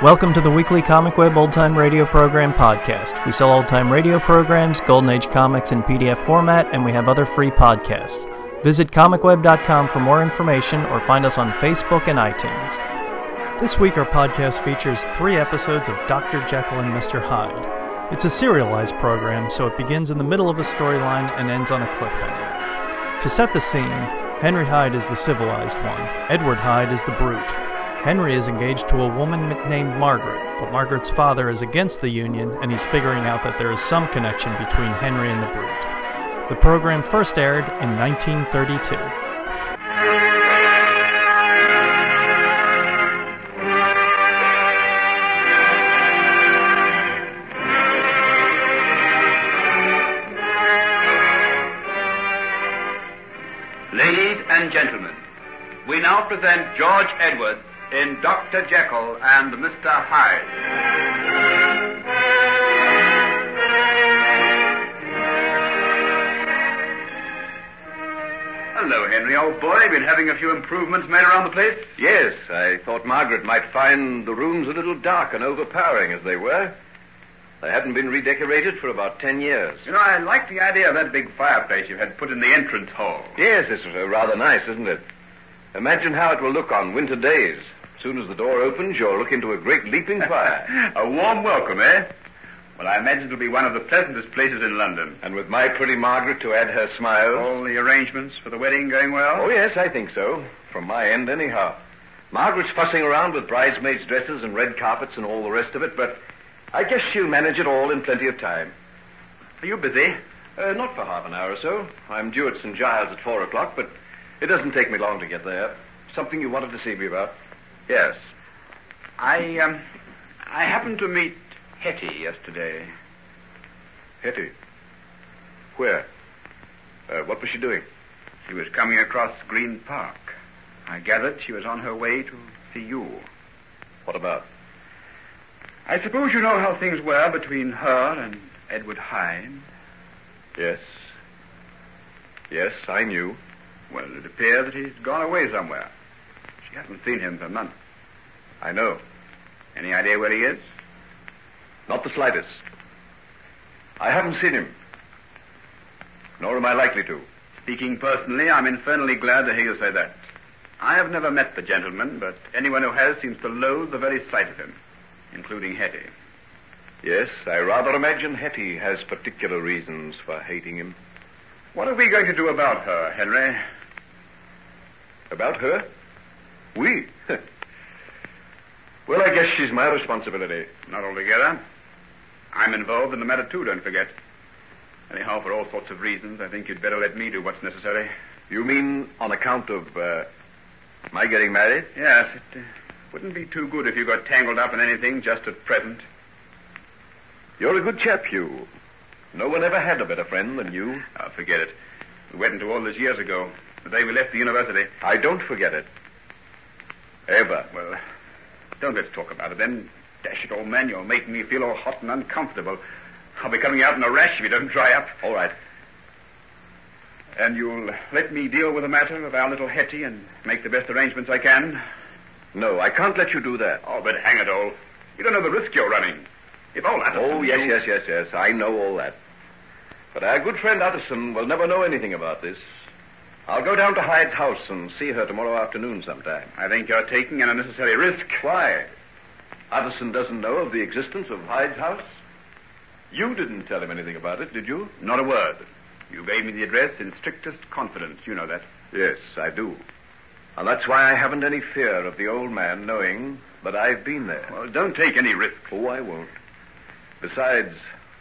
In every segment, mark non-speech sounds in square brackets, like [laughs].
Welcome to the weekly Comic Web Old Time Radio Program podcast. We sell old time radio programs, Golden Age comics in PDF format, and we have other free podcasts. Visit comicweb.com for more information or find us on Facebook and iTunes. This week, our podcast features three episodes of Dr. Jekyll and Mr. Hyde. It's a serialized program, so it begins in the middle of a storyline and ends on a cliffhanger. To set the scene, Henry Hyde is the civilized one, Edward Hyde is the brute. Henry is engaged to a woman named Margaret, but Margaret's father is against the union and he's figuring out that there is some connection between Henry and the Brute. The program first aired in 1932. Ladies and gentlemen, we now present George Edwards in Dr. Jekyll and Mr. Hyde. Hello, Henry, old boy. Been having a few improvements made around the place? Yes, I thought Margaret might find the rooms a little dark and overpowering as they were. They hadn't been redecorated for about ten years. You know, I like the idea of that big fireplace you had put in the entrance hall. Yes, it's uh, rather nice, isn't it? Imagine how it will look on winter days. As soon as the door opens, you'll look into a great leaping fire. a warm welcome, eh? Well, I imagine it'll be one of the pleasantest places in London. and with my pretty Margaret to add her smiles. All the arrangements for the wedding going well? Oh, yes, I think so. From my end, anyhow. Margaret's fussing around with bridesmaids' dresses and red carpets and all the rest of it, but I guess she'll manage it all in plenty of time. Are you busy? Uh, not for half an hour or so. I'm due at St. Giles at four o'clock, but it doesn't take me long to get there. Something you wanted to see me about? Yes. I, um, I happened to meet Hetty yesterday. Hetty. Where? Uh, what was she doing? She was coming across Green Park. I gathered she was on her way to see you. What about? I suppose you know how things were between her and Edward Hyde. Yes. Yes, I knew. Well, it appears that he's gone away somewhere. She hasn't seen him for months. I know. Any idea where he is? Not the slightest. I haven't seen him. Nor am I likely to. Speaking personally, I'm infernally glad to hear you say that. I have never met the gentleman, but anyone who has seems to loathe the very sight of him, including Hetty. Yes, I rather imagine Hetty has particular reasons for hating him. What are we going to do about her, Henry? About her? We? [laughs] well, I guess she's my responsibility. Not altogether. I'm involved in the matter, too, don't forget. Anyhow, for all sorts of reasons, I think you'd better let me do what's necessary. You mean on account of uh, my getting married? Yes, it uh, wouldn't be too good if you got tangled up in anything just at present. You're a good chap, you. No one ever had a better friend than you. Oh, forget it. We went into all this years ago, the day we left the university. I don't forget it. Eh, Ever. Well, don't let's talk about it then. Dash it, old man, you're making me feel all hot and uncomfortable. I'll be coming out in a rash if you don't dry up. All right. And you'll let me deal with the matter of our little Hetty and make the best arrangements I can? No, I can't let you do that. Oh, but hang it all. You don't know the risk you're running. If all that... Oh, yes, yes, yes, yes. I know all that. But our good friend Utterson will never know anything about this. I'll go down to Hyde's house and see her tomorrow afternoon sometime. I think you're taking an unnecessary risk. Why? Utterson doesn't know of the existence of Hyde's house? You didn't tell him anything about it, did you? Not a word. You gave me the address in strictest confidence. You know that. Yes, I do. And that's why I haven't any fear of the old man knowing that I've been there. Well, don't take any risks. Oh, I won't. Besides,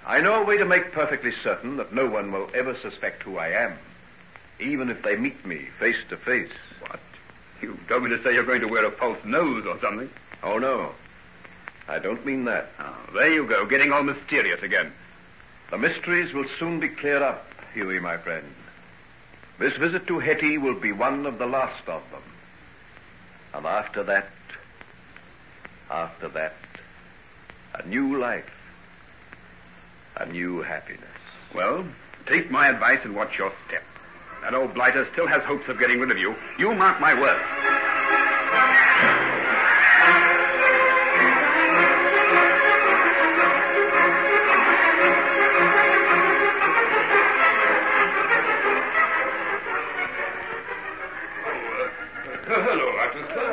I know a way to make perfectly certain that no one will ever suspect who I am, even if they meet me face to face. What? You told me to say you're going to wear a false nose or something. Oh, no. I don't mean that. Oh, there you go, getting all mysterious again. The mysteries will soon be cleared up, Huey, my friend. This visit to Hetty will be one of the last of them. And after that, after that, a new life, a new happiness. Well, take my advice and watch your step. That old blighter still has hopes of getting rid of you. You mark my words. Oh, uh,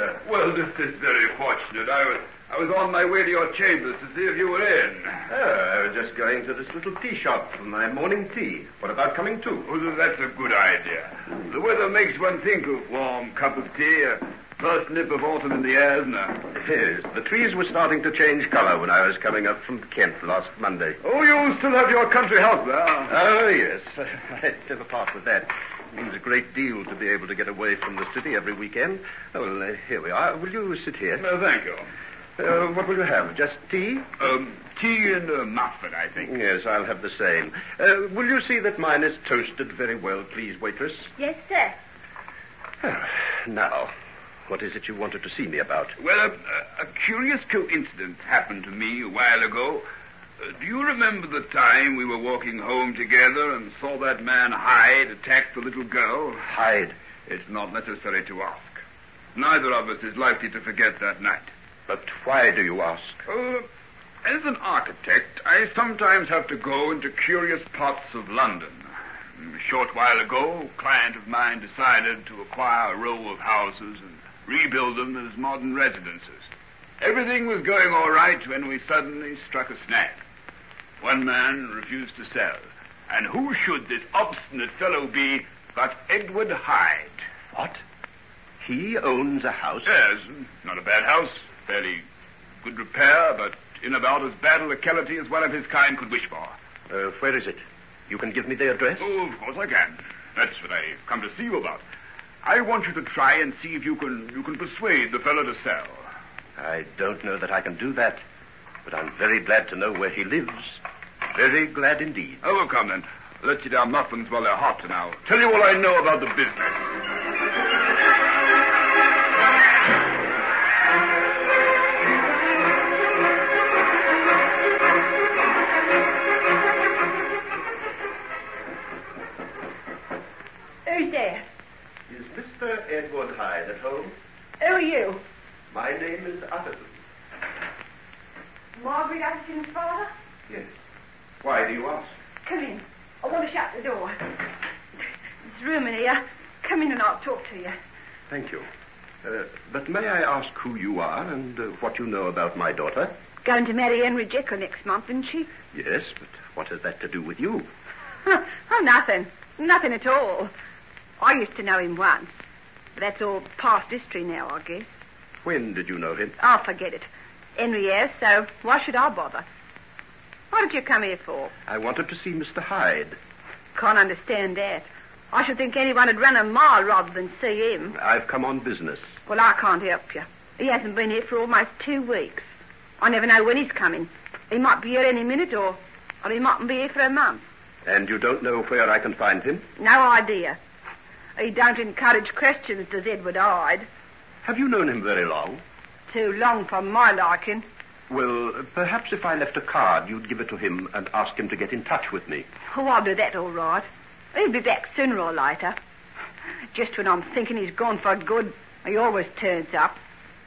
uh, well, this is very fortunate. I was, I was on my way to your chambers to see if you were in. Oh, just going to this little tea shop for my morning tea. What about coming too? Oh, that's a good idea. The weather makes one think of warm cup of tea, a first nip of autumn in the air, isn't it? Yes, the trees were starting to change color when I was coming up from Kent last Monday. Oh, you still have your country house there? Oh, yes. [laughs] I'd never part with that. It means a great deal to be able to get away from the city every weekend. Oh, well, uh, here we are. Will you sit here? No, thank you. Uh, what will you have? Just tea? Um, tea and a muffin, I think. Yes, I'll have the same. Uh, will you see that mine is toasted very well, please, waitress? Yes, sir. Now, what is it you wanted to see me about? Well, a, a curious coincidence happened to me a while ago. Uh, do you remember the time we were walking home together and saw that man Hyde attack the little girl? Hyde. It's not necessary to ask. Neither of us is likely to forget that night. But why do you ask? Uh, as an architect, I sometimes have to go into curious parts of London. A short while ago, a client of mine decided to acquire a row of houses and rebuild them as modern residences. Everything was going all right when we suddenly struck a snag. One man refused to sell. And who should this obstinate fellow be but Edward Hyde? What? He owns a house? Yes, not a bad house. Fairly good repair, but in about as bad a locality as one of his kind could wish for. Uh, where is it? You can give me the address? Oh, of course I can. That's what I've come to see you about. I want you to try and see if you can you can persuade the fellow to sell. I don't know that I can do that, but I'm very glad to know where he lives. Very glad indeed. Oh, well, come then. Let you our muffins while they're hot, and I'll tell you all I know about the business. You? My name is Utterson. Margaret Utterson's father? Yes. Why do you ask? Come in. I want to shut the door. There's room in here. Come in and I'll talk to you. Thank you. Uh, but may I ask who you are and uh, what you know about my daughter? Going to marry Henry Jekyll next month, isn't she? Yes, but what has that to do with you? [laughs] oh, nothing. Nothing at all. I used to know him once. But that's all past history now, I guess. When did you know him? I'll forget it. Henry has, so why should I bother? What did you come here for? I wanted to see Mr. Hyde. Can't understand that. I should think anyone would run a mile rather than see him. I've come on business. Well, I can't help you. He hasn't been here for almost two weeks. I never know when he's coming. He might be here any minute, or, or he mightn't be here for a month. And you don't know where I can find him? No idea. He don't encourage questions, does Edward Hyde. Have you known him very long? Too long for my liking. Well, perhaps if I left a card, you'd give it to him and ask him to get in touch with me. Oh, I'll do that all right. He'll be back sooner or later. Just when I'm thinking he's gone for good, he always turns up.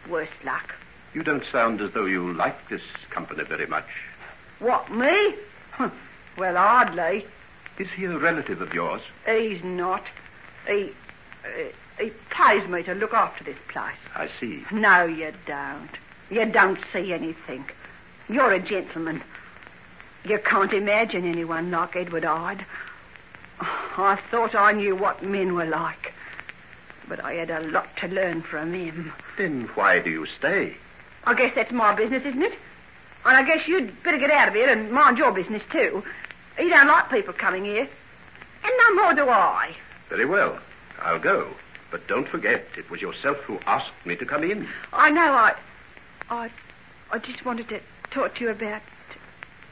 Worse luck. You don't sound as though you like this company very much. What, me? Well, hardly. Is he a relative of yours? He's not. He, uh, he pays me to look after this place. I see. No, you don't. You don't see anything. You're a gentleman. You can't imagine anyone like Edward Hyde. I thought I knew what men were like. But I had a lot to learn from him. Then why do you stay? I guess that's my business, isn't it? And I guess you'd better get out of here and mind your business, too. You don't like people coming here. And no more do I. Very well. I'll go. But don't forget, it was yourself who asked me to come in. I know I... I... I just wanted to talk to you about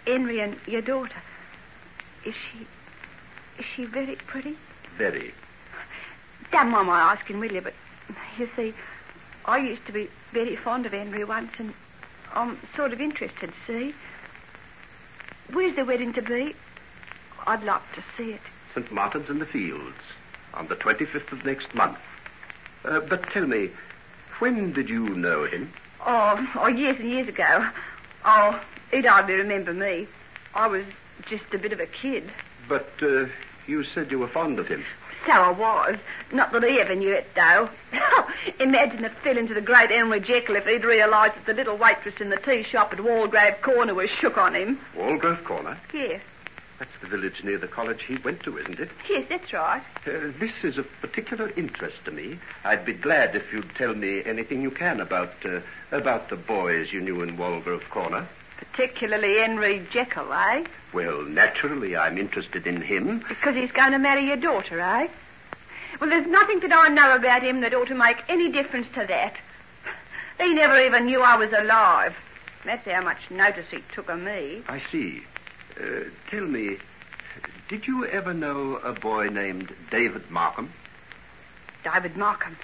Henry and your daughter. Is she... Is she very pretty? Very. Don't mind my asking, will you? But, you see, I used to be very fond of Henry once, and I'm sort of interested, see? Where's the wedding to be? I'd like to see it. St. Martin's in the Fields on the 25th of next month. Uh, but tell me, when did you know him? Oh, oh, years and years ago. Oh, he'd hardly remember me. I was just a bit of a kid. But uh, you said you were fond of him. So I was. Not that he ever knew it, though. [laughs] Imagine the feeling to the great Henry Jekyll if he'd realised that the little waitress in the tea shop at Walgrave Corner was shook on him. Walgrave Corner? Yes. That's the village near the college he went to, isn't it? Yes, that's right. Uh, this is of particular interest to me. I'd be glad if you'd tell me anything you can about uh, about the boys you knew in Walgrove Corner. Particularly Henry Jekyll, eh? Well, naturally, I'm interested in him. Because he's going to marry your daughter, eh? Well, there's nothing that I know about him that ought to make any difference to that. He never even knew I was alive. That's how much notice he took of me. I see. Uh, tell me, did you ever know a boy named David Markham? David Markham.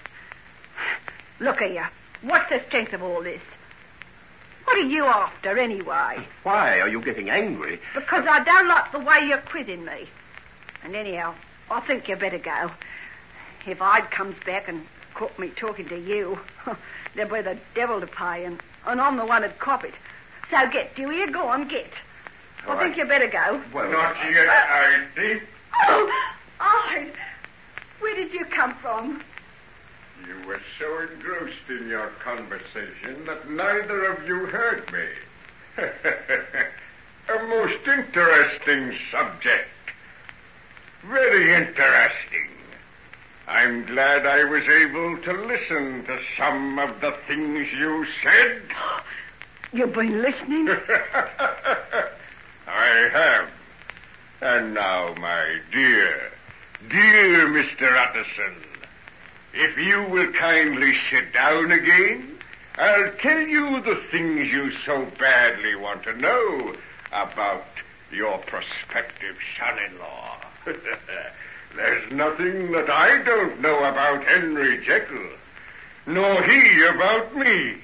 Look here. What's the strength of all this? What are you after, anyway? Why are you getting angry? Because I don't like the way you're quizzing me. And anyhow, I think you better go. If I'd comes back and caught me talking to you, [laughs] there'd be the devil to pay, and, and I'm the one that'd cop it. So get, do you? Go on, get. I think you better go. Well, Not yet, uh, Ide. Oh, Ide, where did you come from? You were so engrossed in your conversation that neither of you heard me. [laughs] A most interesting subject. Very interesting. I'm glad I was able to listen to some of the things you said. [gasps] You've been listening? [laughs] I have. And now, my dear, dear Mr. Utterson, if you will kindly sit down again, I'll tell you the things you so badly want to know about your prospective son-in-law. [laughs] There's nothing that I don't know about Henry Jekyll, nor he about me,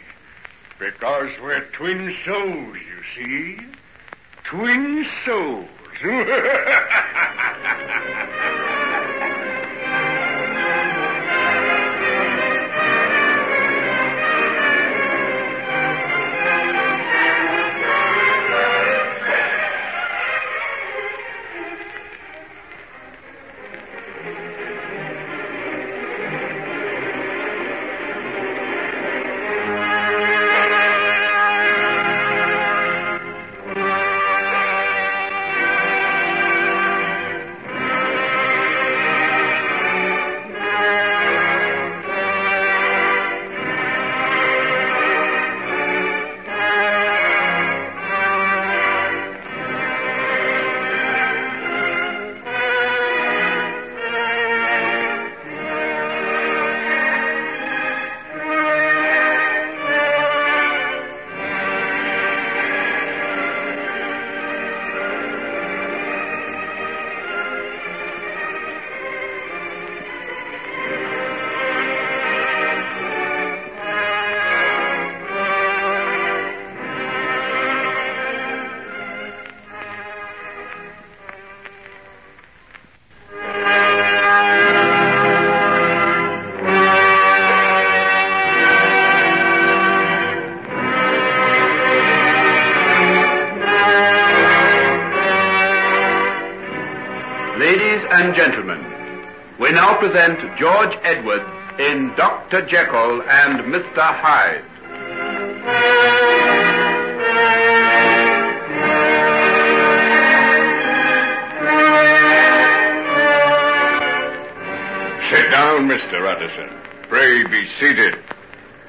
because we're twin souls, you see. Twin souls. [laughs] present George Edwards in Dr. Jekyll and Mr. Hyde. Sit down, Mr. Utterson. Pray be seated.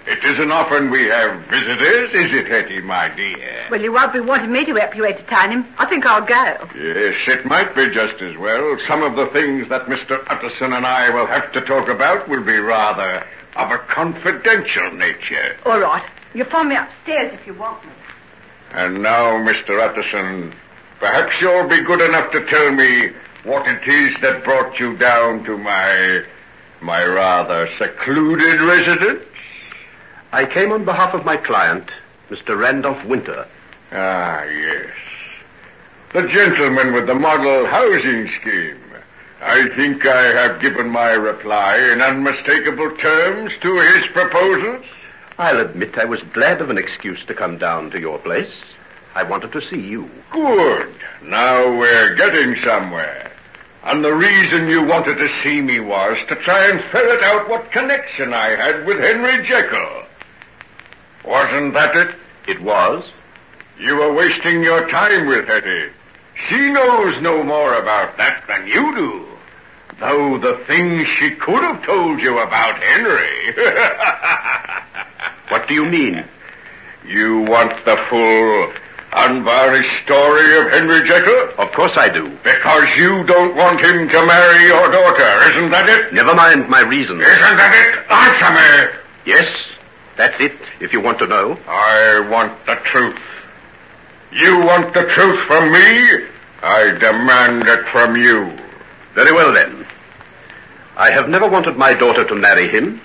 It isn't often we have visitors, is it, Hetty, my dear? Well, you won't be wanting me to help you entertain him. I think I'll go. Yes, it might be just as well. Some of the things that Mr. Utterson and I will have to talk about will be rather of a confidential nature. All right. You'll find me upstairs if you want me. And now, Mr. Utterson, perhaps you'll be good enough to tell me what it is that brought you down to my my rather secluded residence. I came on behalf of my client, Mr. Randolph Winter. Ah, yes. The gentleman with the model housing scheme. I think I have given my reply in unmistakable terms to his proposals. I'll admit I was glad of an excuse to come down to your place. I wanted to see you. Good. Now we're getting somewhere. And the reason you wanted to see me was to try and ferret out what connection I had with Henry Jekyll. Wasn't that it? It was. You were wasting your time with Hetty. She knows no more about that than you do. Though the things she could have told you about Henry. [laughs] What do you mean? you want the full, unvarnished story of Henry Jekyll? Of course I do. Because you don't want him to marry your daughter, isn't that it? Never mind my reasons. Isn't that it? Answer me! Yes, that's it, if you want to know. I want the truth. You want the truth from me? I demand it from you. Very well, then. I have never wanted my daughter to marry him,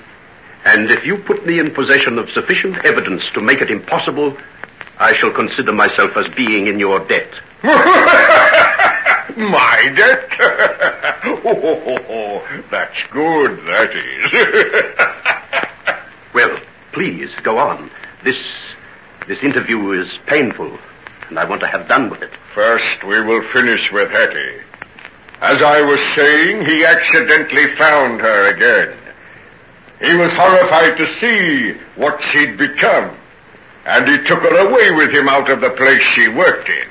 and if you put me in possession of sufficient evidence to make it impossible, I shall consider myself as being in your debt. [laughs] My debt? [laughs] oh, that's good, that is. [laughs] Well, please, go on. This, this interview is painful, and I want to have done with it. First, we will finish with Hetty. As I was saying, he accidentally found her again. He was horrified to see what she'd become, and he took her away with him out of the place she worked in.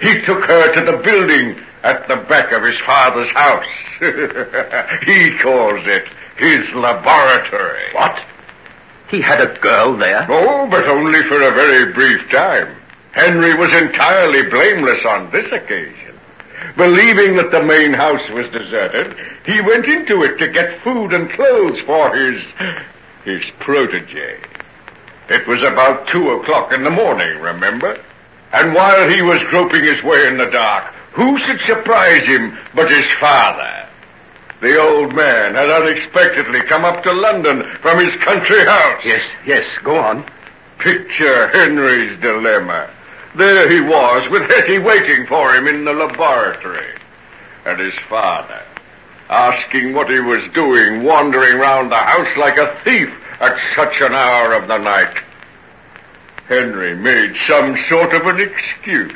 He took her to the building at the back of his father's house. [laughs] he calls it his laboratory. What? He had a girl there? Oh, but only for a very brief time. Henry was entirely blameless on this occasion. Believing that the main house was deserted, he went into it to get food and clothes for his his protege. It was about two o'clock in the morning, remember? And while he was groping his way in the dark, who should surprise him but his father? The old man had unexpectedly come up to London from his country house. Yes, yes, go on. Picture Henry's dilemma. There he was, with Hetty waiting for him in the laboratory. And his father, asking what he was doing, wandering round the house like a thief at such an hour of the night. Henry made some sort of an excuse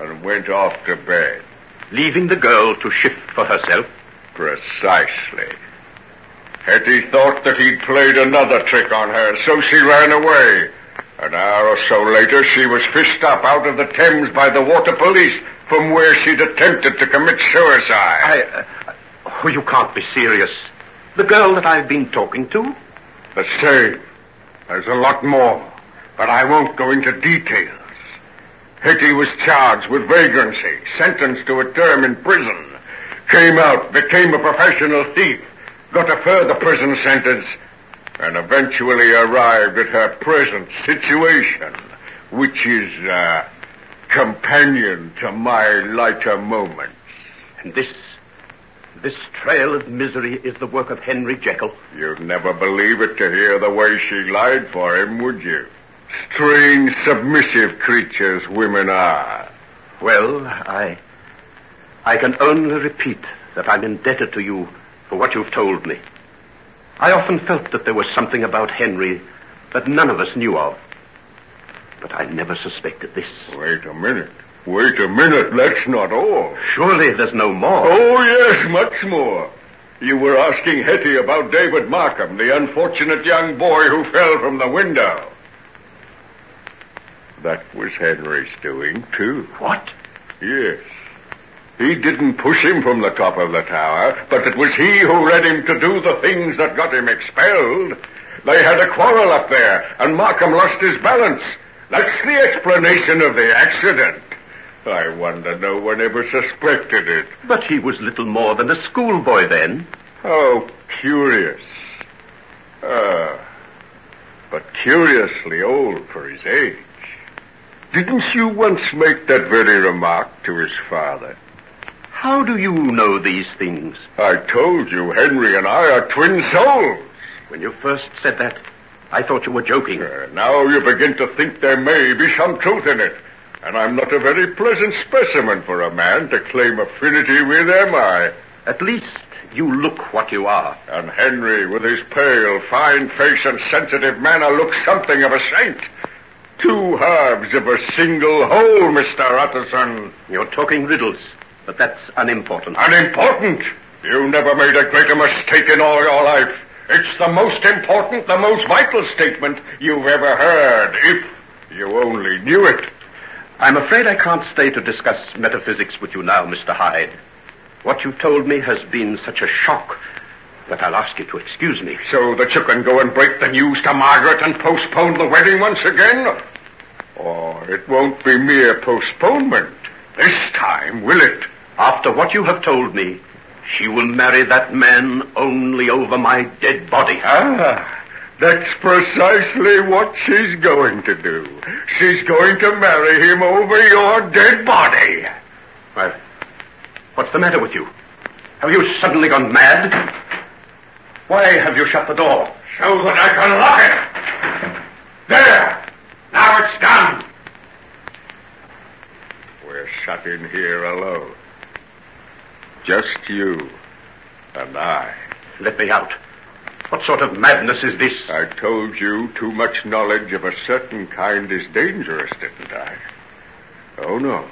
and went off to bed. Leaving the girl to shift for herself? Precisely. Hetty thought that he'd played another trick on her, so she ran away. An hour or so later, she was fished up out of the Thames by the water police from where she'd attempted to commit suicide. I. Uh, oh, you can't be serious. The girl that I've been talking to? The same. There's a lot more, but I won't go into details. Hetty was charged with vagrancy, sentenced to a term in prison, came out, became a professional thief, got a further prison sentence, and eventually arrived at her present situation, which is uh, companion to my lighter moments. And this. This trail of misery is the work of Henry Jekyll. You'd never believe it to hear the way she lied for him, would you? Strange, submissive creatures women are. Well, I. I can only repeat that I'm indebted to you for what you've told me. I often felt that there was something about Henry that none of us knew of. But I never suspected this. Wait a minute. Wait a minute. That's not all. Surely there's no more. Oh, yes, much more. You were asking Hetty about David Markham, the unfortunate young boy who fell from the window. That was Henry's doing, too. What? Yes. He didn't push him from the top of the tower, but it was he who led him to do the things that got him expelled. They had a quarrel up there, and Markham lost his balance. That's the explanation of the accident. I wonder no one ever suspected it. But he was little more than a schoolboy then. How curious. Ah, but curiously old for his age. Didn't you once make that very remark to his father? How do you know these things? I told you Henry and I are twin souls. When you first said that, I thought you were joking. Uh, now you begin to think there may be some truth in it. And I'm not a very pleasant specimen for a man to claim affinity with, am I? At least you look what you are. And Henry, with his pale, fine face and sensitive manner, looks something of a saint. Two halves of a single whole, Mr. Utterson. You're talking riddles. But that's unimportant. Unimportant? You never made a greater mistake in all your life. It's the most important, the most vital statement you've ever heard, if you only knew it. I'm afraid I can't stay to discuss metaphysics with you now, Mr. Hyde. What you've told me has been such a shock that I'll ask you to excuse me. So that you can go and break the news to Margaret and postpone the wedding once again? Or it won't be mere postponement. This time, will it? After what you have told me, she will marry that man only over my dead body. Ah, that's precisely what she's going to do. She's going to marry him over your dead body. Well, what's the matter with you? Have you suddenly gone mad? Why have you shut the door? So that I can lock it. There! Now it's done. We're shut in here alone. Just you and I. Let me out. What sort of madness is this? I told you too much knowledge of a certain kind is dangerous, didn't I? Oh, no.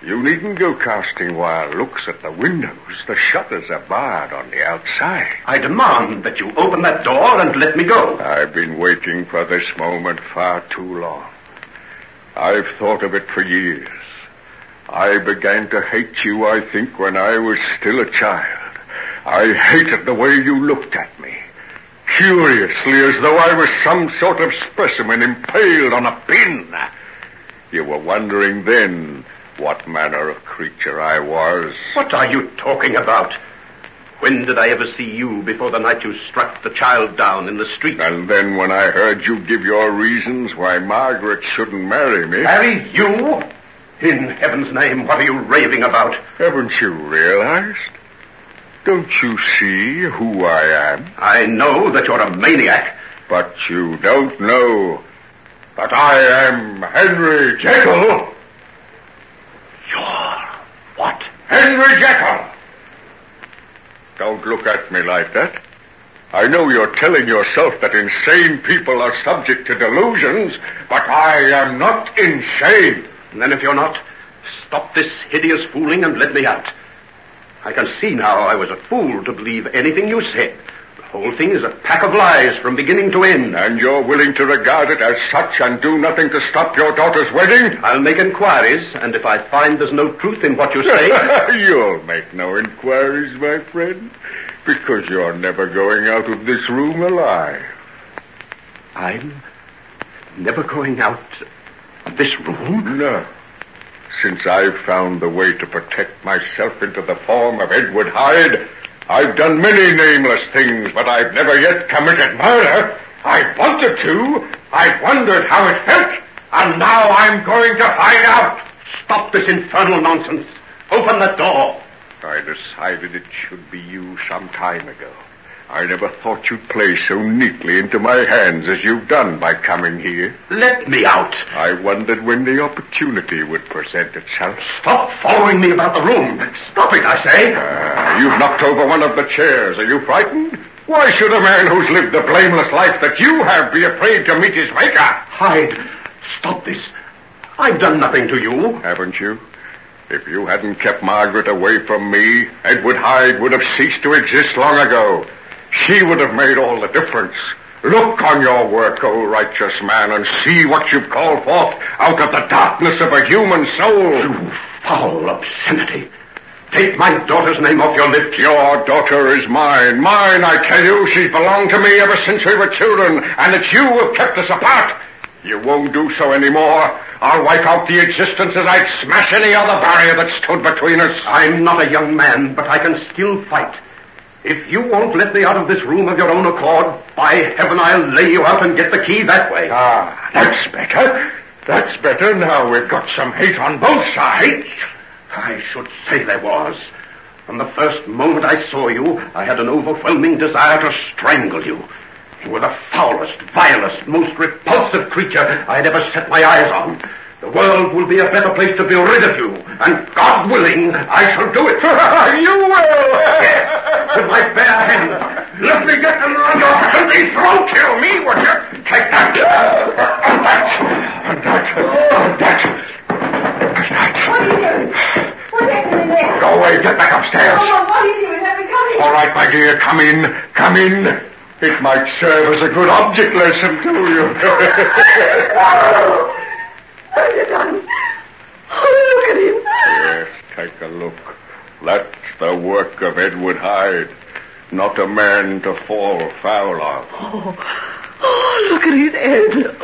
You needn't go casting wild looks at the windows. The shutters are barred on the outside. I demand that you open that door and let me go. I've been waiting for this moment far too long. I've thought of it for years. I began to hate you, I think, when I was still a child. I hated the way you looked at me. Curiously, as though I was some sort of specimen impaled on a pin. You were wondering then what manner of creature I was. What are you talking about? When did I ever see you before the night you struck the child down in the street? And then when I heard you give your reasons why Margaret shouldn't marry me. Marry you? In heaven's name, what are you raving about? Haven't you realized? Don't you see who I am? I know that you're a maniac. But you don't know that I am Henry Jekyll. What? Henry Jekyll! Don't look at me like that. I know you're telling yourself that insane people are subject to delusions, but I am not insane. And then if you're not, stop this hideous fooling and let me out. I can see now I was a fool to believe anything you said. The whole thing is a pack of lies from beginning to end. And you're willing to regard it as such and do nothing to stop your daughter's wedding? I'll make inquiries, and if I find there's no truth in what you say... [laughs] You'll make no inquiries, my friend, because you're never going out of this room alive. I'm never going out of this room? No. Since I've found the way to protect myself into the form of Edward Hyde, I've done many nameless things, but I've never yet committed murder. I wanted to. I wondered how it felt, and now I'm going to find out. Stop this infernal nonsense. Open the door. I decided it should be you some time ago. I never thought you'd play so neatly into my hands as you've done by coming here. Let me out. I wondered when the opportunity would present itself. Stop following me about the room. Stop it, I say. Uh, you've knocked over one of the chairs. Are you frightened? Why should a man who's lived the blameless life that you have be afraid to meet his maker? Hyde, stop this. I've done nothing to you. Haven't you? If you hadn't kept Margaret away from me, Edward Hyde would have ceased to exist long ago. She would have made all the difference. Look on your work, O righteous man, and see what you've called forth out of the darkness of a human soul. You foul obscenity. Take my daughter's name off your lips. Your daughter is mine. Mine, I tell you. She's belonged to me ever since we were children, and it's you who've kept us apart. You won't do so anymore. I'll wipe out the existence as I'd smash any other barrier that stood between us. I'm not a young man, but I can still fight. If you won't let me out of this room of your own accord, by heaven I'll lay you out and get the key that way. Ah, that's better. That's better. Now we've got some hate on both sides. I should say there was. From the first moment I saw you, I had an overwhelming desire to strangle you. You were the foulest, vilest, most repulsive creature I'd ever set my eyes on. The world will be a better place to be rid of you, and God willing, I shall do it. [laughs] you will! Yes, with my bare hands. Let me get them around your filthy throat! Kill me, would you? Take that! And that! And that! And that! What are you doing? What's happening there? Go away, get back upstairs. Oh, what are you doing? Let me come in. All right, my dear, come in, come in. It might serve as a good object lesson to you. [laughs] Oh, have you done? Oh, look at him. yes, take a look. That's the work of Edward Hyde. Not a man to fall foul of. Oh, oh look at his head.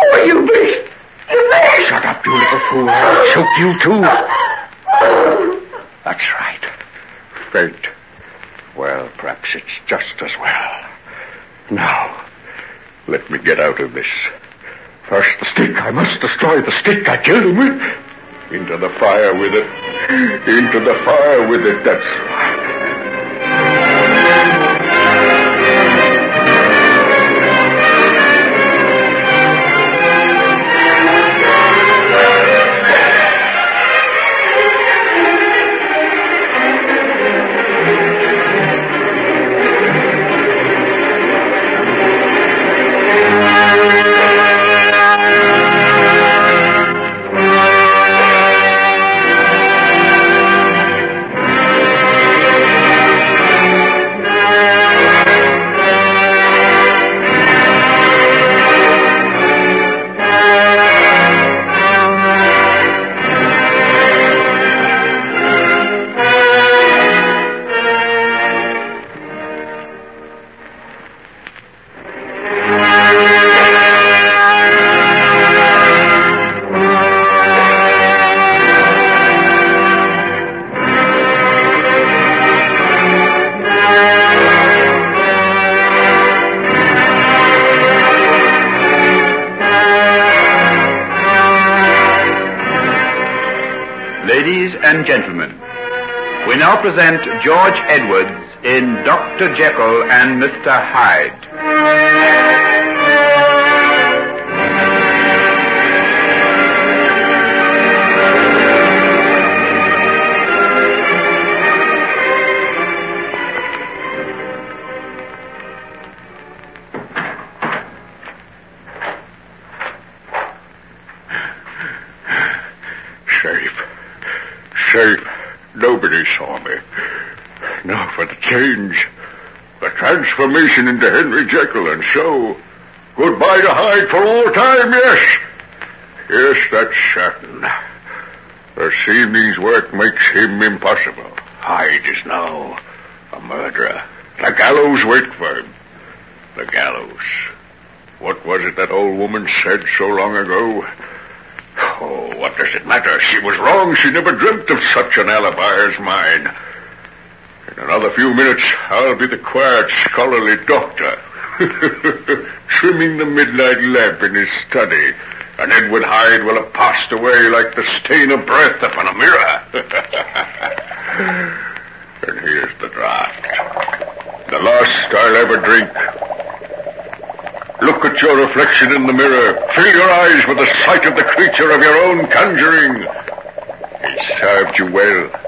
Oh, you beast. You beast. Shut up, you little fool. I'll choke you too. That's right. Faint. Well, perhaps it's just as well. Now, let me get out of this. First the stick. I must destroy the stick I killed him with. Into the fire with it. Into the fire with it. That's and gentlemen, we now present George Edwards in Dr. Jekyll and Mr. Hyde. Transformation into Henry Jekyll, and so goodbye to Hyde for all time, yes. Yes, that's certain. This evening's work makes him impossible. Hyde is now a murderer. The gallows wait for him. The gallows. What was it that old woman said so long ago? Oh, what does it matter? She was wrong. She never dreamt of such an alibi as mine. In another few minutes, I'll be the quiet, scholarly doctor, [laughs] trimming the midnight lamp in his study, and Edward Hyde will have passed away like the stain of breath upon a mirror. [laughs] and here's the draft. The last I'll ever drink. Look at your reflection in the mirror. Fill your eyes with the sight of the creature of your own conjuring. He served you well.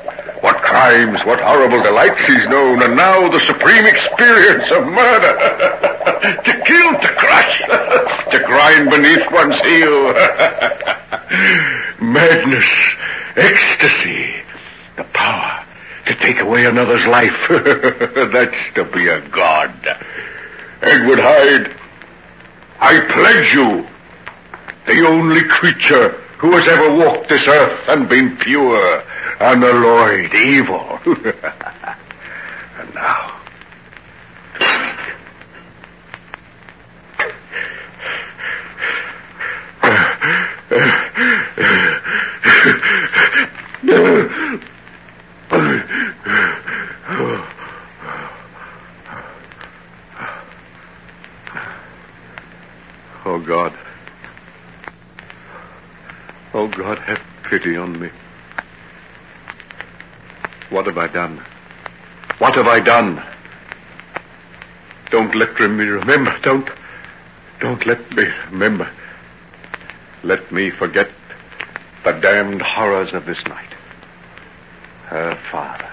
What crimes, what horrible delights he's known, and now the supreme experience of murder. [laughs] to kill, to crush, [laughs] to grind beneath one's heel. [laughs] Madness, ecstasy, the power to take away another's life. That's to be a god. Edward Hyde, I pledge you, the only creature who has ever walked this earth and been pure, unalloyed evil. [laughs] and now, oh God. Oh God, have pity on me. What have I done? What have I done? Don't let me remember. Don't. Don't let me remember. Let me forget the damned horrors of this night. Her father.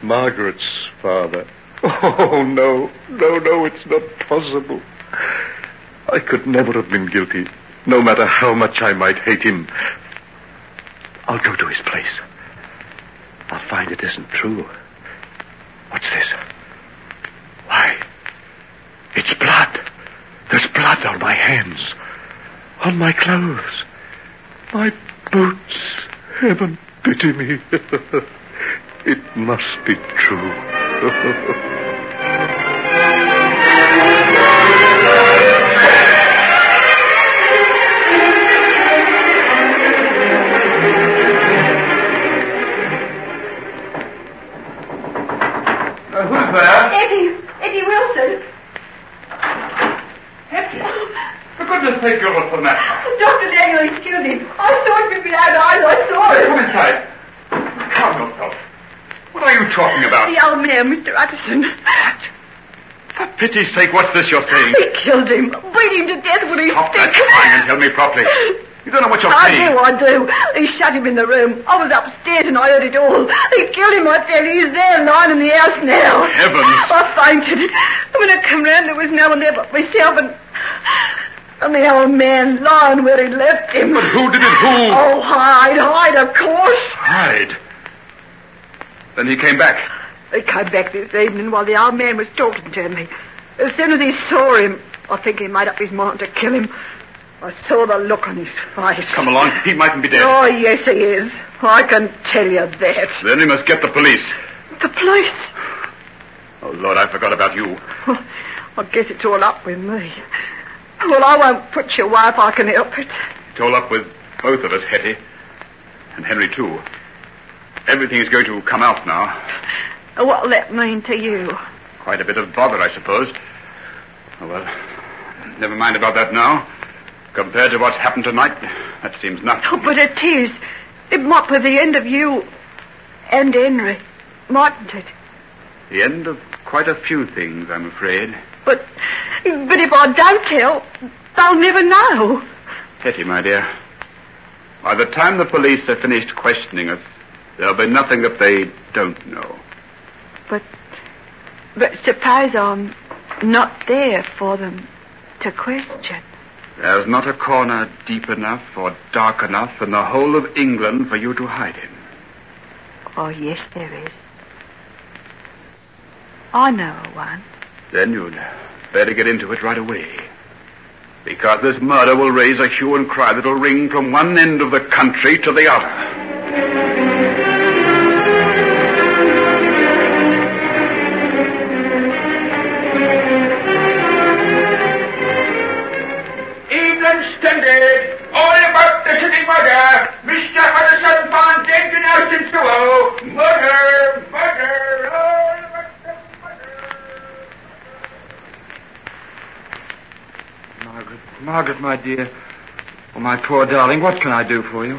Margaret's father. Oh, no. No, no, it's not possible. I could never have been guilty, no matter how much I might hate him. I'll go to his place. I'll find it isn't true. What's this? Why? It's blood. There's blood on my hands. On my clothes. My boots. Heaven pity me. [laughs] it must be true. [laughs] Goodness sake, girl, what's the matter? Dr. Lanyon, he's killed him. I saw it with my own eyes. I saw it. come inside. Calm yourself. What are you talking about? The old man, Mr. Utterson. For pity's sake, what's this you're saying? He killed him. Beat him to death with his Stop that stick. crying and tell me properly. You don't know what you're I saying. I do, I do. He shut him in the room. I was upstairs and I heard it all. He killed him, I tell you. He's there lying in the house now. Heavens. I fainted. When I come round, there was no one there but myself and... And the old man lying where he left him. But who did it? Who? Oh, Hyde, Hyde, of course. Hyde. Then he came back. He came back this evening while the old man was talking to me. As soon as he saw him, I think he made up his mind to kill him. I saw the look on his face. Come along. He mightn't be dead. Oh, yes, he is. I can tell you that. Then we must get the police. The police. Oh, Lord, I forgot about you. [laughs] I guess it's all up with me. Well, I won't put you away if I can help it. It's all up with both of us, Hetty. And Henry, too. Everything is going to come out now. What'll that mean to you? Quite a bit of bother, I suppose. Oh, well, never mind about that now. Compared to what's happened tonight, that seems nothing. Oh, but it is. It might be the end of you and Henry, mightn't it? The end of quite a few things, I'm afraid. But, but if I don't tell, they'll never know. Hetty, my dear, by the time the police have finished questioning us, there'll be nothing that they don't know. But, but suppose I'm not there for them to question. There's not a corner deep enough or dark enough in the whole of England for you to hide in. Oh, yes, there is. I know one. Then you'd better get into it right away. Because this murder will raise a hue and cry that'll ring from one end of the country to the other. Murder. Murder, murder, all about the murder. Margaret, Margaret, my dear. Oh, my poor darling, what can I do for you?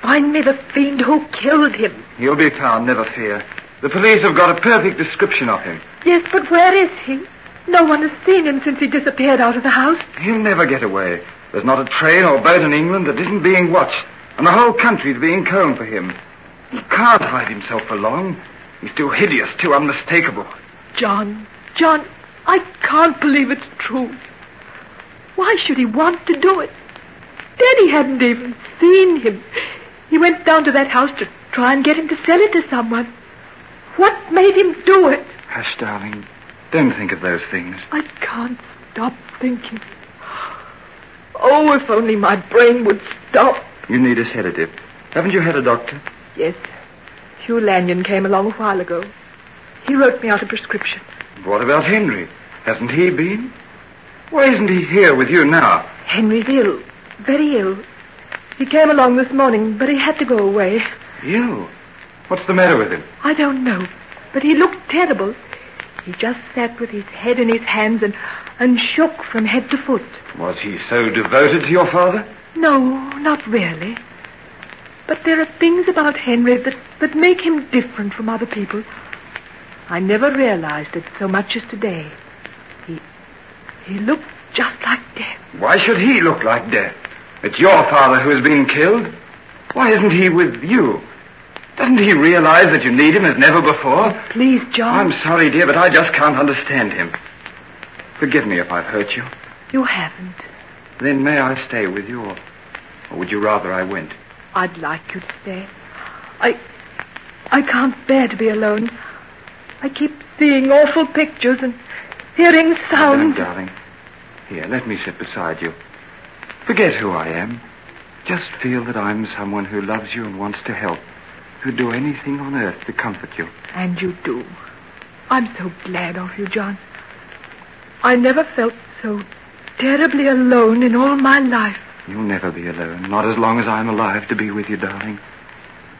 Find me the fiend who killed him. He'll be found, never fear. The police have got a perfect description of him. Yes, but where is he? No one has seen him since he disappeared out of the house. He'll never get away. There's not a train or boat in England that isn't being watched, and the whole country's being combed for him. He can't hide himself for long. He's too hideous, too unmistakable. John, John, I can't believe it's true. Why should he want to do it? Daddy hadn't even seen him. He went down to that house to try and get him to sell it to someone. What made him do it? Hush, darling. Don't think of those things. I can't stop thinking. Oh, if only my brain would stop. You need a sedative. Haven't you had a doctor? Yes, Hugh Lanyon came along a while ago. He wrote me out a prescription. What about Henry? Hasn't he been? Why isn't he here with you now? Henry's ill, very ill. He came along this morning, but he had to go away. You? What's the matter with him? I don't know, but he looked terrible. He just sat with his head in his hands and, and shook from head to foot. Was he so devoted to your father? No, not really. But there are things about Henry that, that make him different from other people. I never realized it so much as today. He, looked just like death. Why should he look like death? It's your father who has been killed. Why isn't he with you? Doesn't he realize that you need him as never before? Please, John. I'm sorry, dear, but I just can't understand him. Forgive me if I've hurt you. You haven't. Then may I stay with you, or, or would you rather I went? I'd like you to stay. I, I can't bear to be alone. I keep seeing awful pictures and hearing Now, sounds. darling. Here, let me sit beside you. Forget who I am. Just feel that I'm someone who loves you and wants to help, who'd do anything on earth to comfort you. And you do. I'm so glad of you, John. I never felt so terribly alone in all my life. You'll never be alone, not as long as I'm alive to be with you, darling.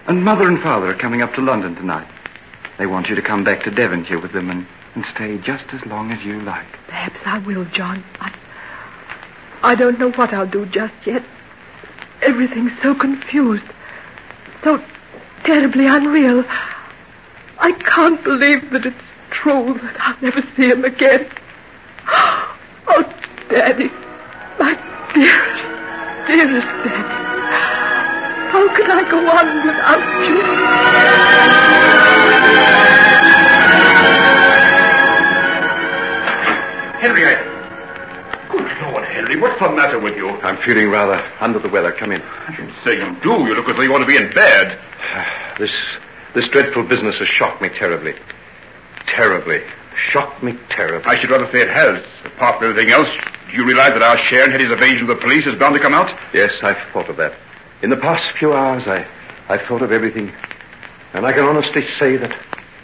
And Mother and Father are coming up to London tonight. They want you to come back to Devonshire with them and, and stay just as long as you like. Perhaps I will, John. I, I don't know what I'll do just yet. Everything's so confused, so terribly unreal. I can't believe that it's true that I'll never see him again. Oh, Daddy, my dearest, dearest Daddy. How can I go on without you? Henry, I... Good Lord, Henry, what's the matter with you? I'm feeling rather under the weather. Come in. I should say you do. You look as though you want to be in bed. [sighs] This, this dreadful business has shocked me terribly. Terribly. Shocked me terribly. I should rather say it has. Apart from everything else, do you realize that our share in Hetty's evasion of the police is bound to come out? Yes, I've thought of that. In the past few hours, I, I've thought of everything. And I can honestly say that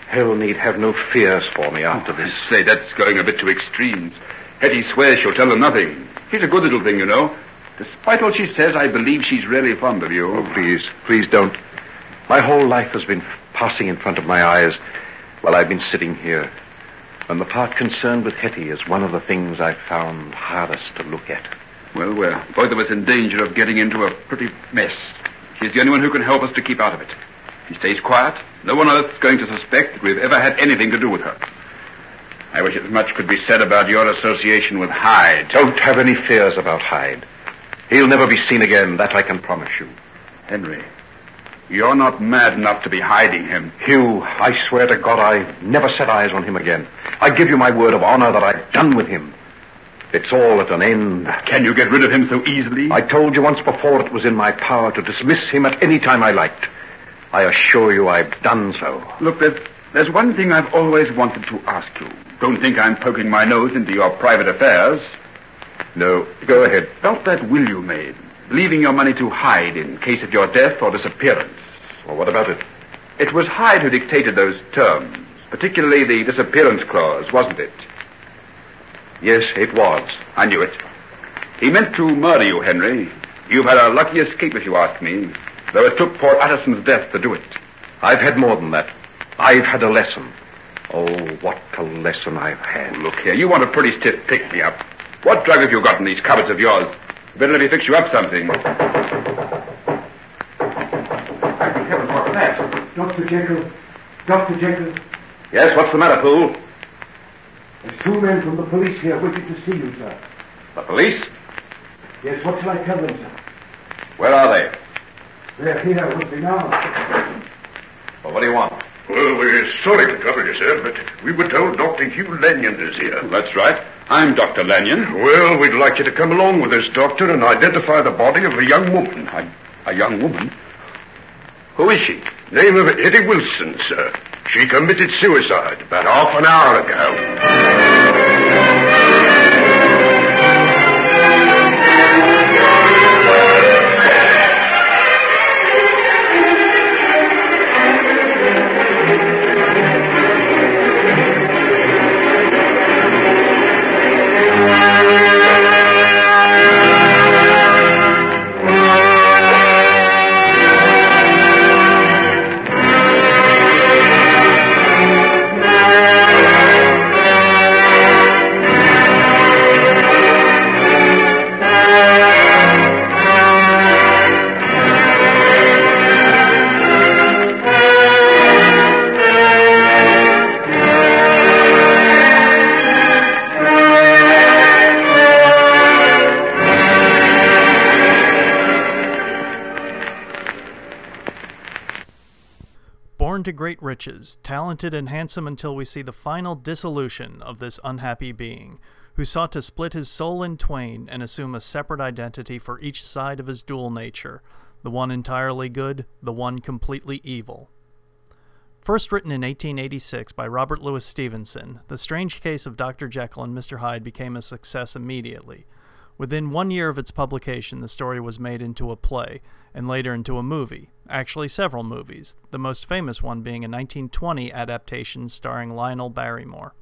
hell need have no fears for me after this. I say, that's going a bit to extremes. Hetty swears she'll tell them nothing. She's a good little thing, you know. Despite all she says, I believe she's really fond of you. Oh, please, please don't. My whole life has been passing in front of my eyes while I've been sitting here. And the part concerned with Hetty is one of the things I've found hardest to look at. Well, we're both of us in danger of getting into a pretty mess. She's the only one who can help us to keep out of it. She stays quiet, no one on earth's going to suspect that we've ever had anything to do with her. I wish as much could be said about your association with Hyde. Don't have any fears about Hyde. He'll never be seen again, that I can promise you. Henry, you're not mad enough to be hiding him. Hugh, I swear to God I never set eyes on him again. I give you my word of honor that I've done with him. It's all at an end. Can you get rid of him so easily? I told you once before it was in my power to dismiss him at any time I liked. I assure you I've done so. Look, there's, there's one thing I've always wanted to ask you. Don't think I'm poking my nose into your private affairs. No, go ahead. About that will you made, leaving your money to Hyde in case of your death or disappearance. Well, what about it? It was Hyde who dictated those terms, particularly the disappearance clause, wasn't it? Yes, it was. I knew it. He meant to murder you, Henry. You've had a lucky escape, if you ask me, though it took poor Utterson's death to do it. I've had more than that. I've had a lesson. Oh, what a lesson I've had. Oh, look here, you want a pretty stiff pick-me-up. What drug have you got in these cupboards of yours? Better let me fix you up something. heavens, what's that? Dr. Jekyll. Dr. Jekyll. Yes, what's the matter, Poole? There's two men from the police here waiting to see you, sir. The police? Yes, what shall I tell them, sir? Where are they? They're here with me now. Well, what do you want? Well, we're sorry to trouble you, sir, but we were told Dr. Hugh Lanyon is here. That's right. I'm Dr. Lanyon. Well, we'd like you to come along with us, Doctor, and identify the body of a young woman. A, a young woman? Who is she? Name of Hetty Wilson, sir. She committed suicide about half an hour ago. Born to great riches, talented and handsome until we see the final dissolution of this unhappy being, who sought to split his soul in twain and assume a separate identity for each side of his dual nature, the one entirely good, the one completely evil. First written in 1886 by Robert Louis Stevenson, The Strange Case of Dr. Jekyll and Mr. Hyde became a success immediately. Within one year of its publication, the story was made into a play, and later into a movie. Actually, several movies, the most famous one being a 1920 adaptation starring Lionel Barrymore.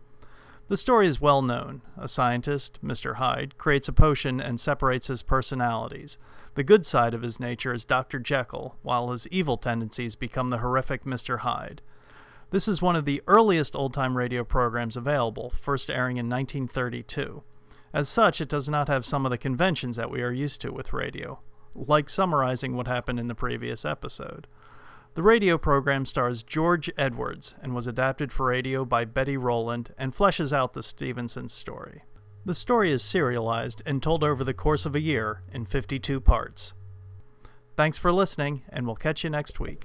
The story is well known. A scientist, Mr. Hyde, creates a potion and separates his personalities. The good side of his nature is Dr. Jekyll, while his evil tendencies become the horrific Mr. Hyde. This is one of the earliest old time radio programs available, first airing in 1932. As such, it does not have some of the conventions that we are used to with radio, like summarizing what happened in the previous episode. The radio program stars George Edwards and was adapted for radio by Betty Rowland and fleshes out the Stevenson story. The story is serialized and told over the course of a year in 52 parts. Thanks for listening, and we'll catch you next week.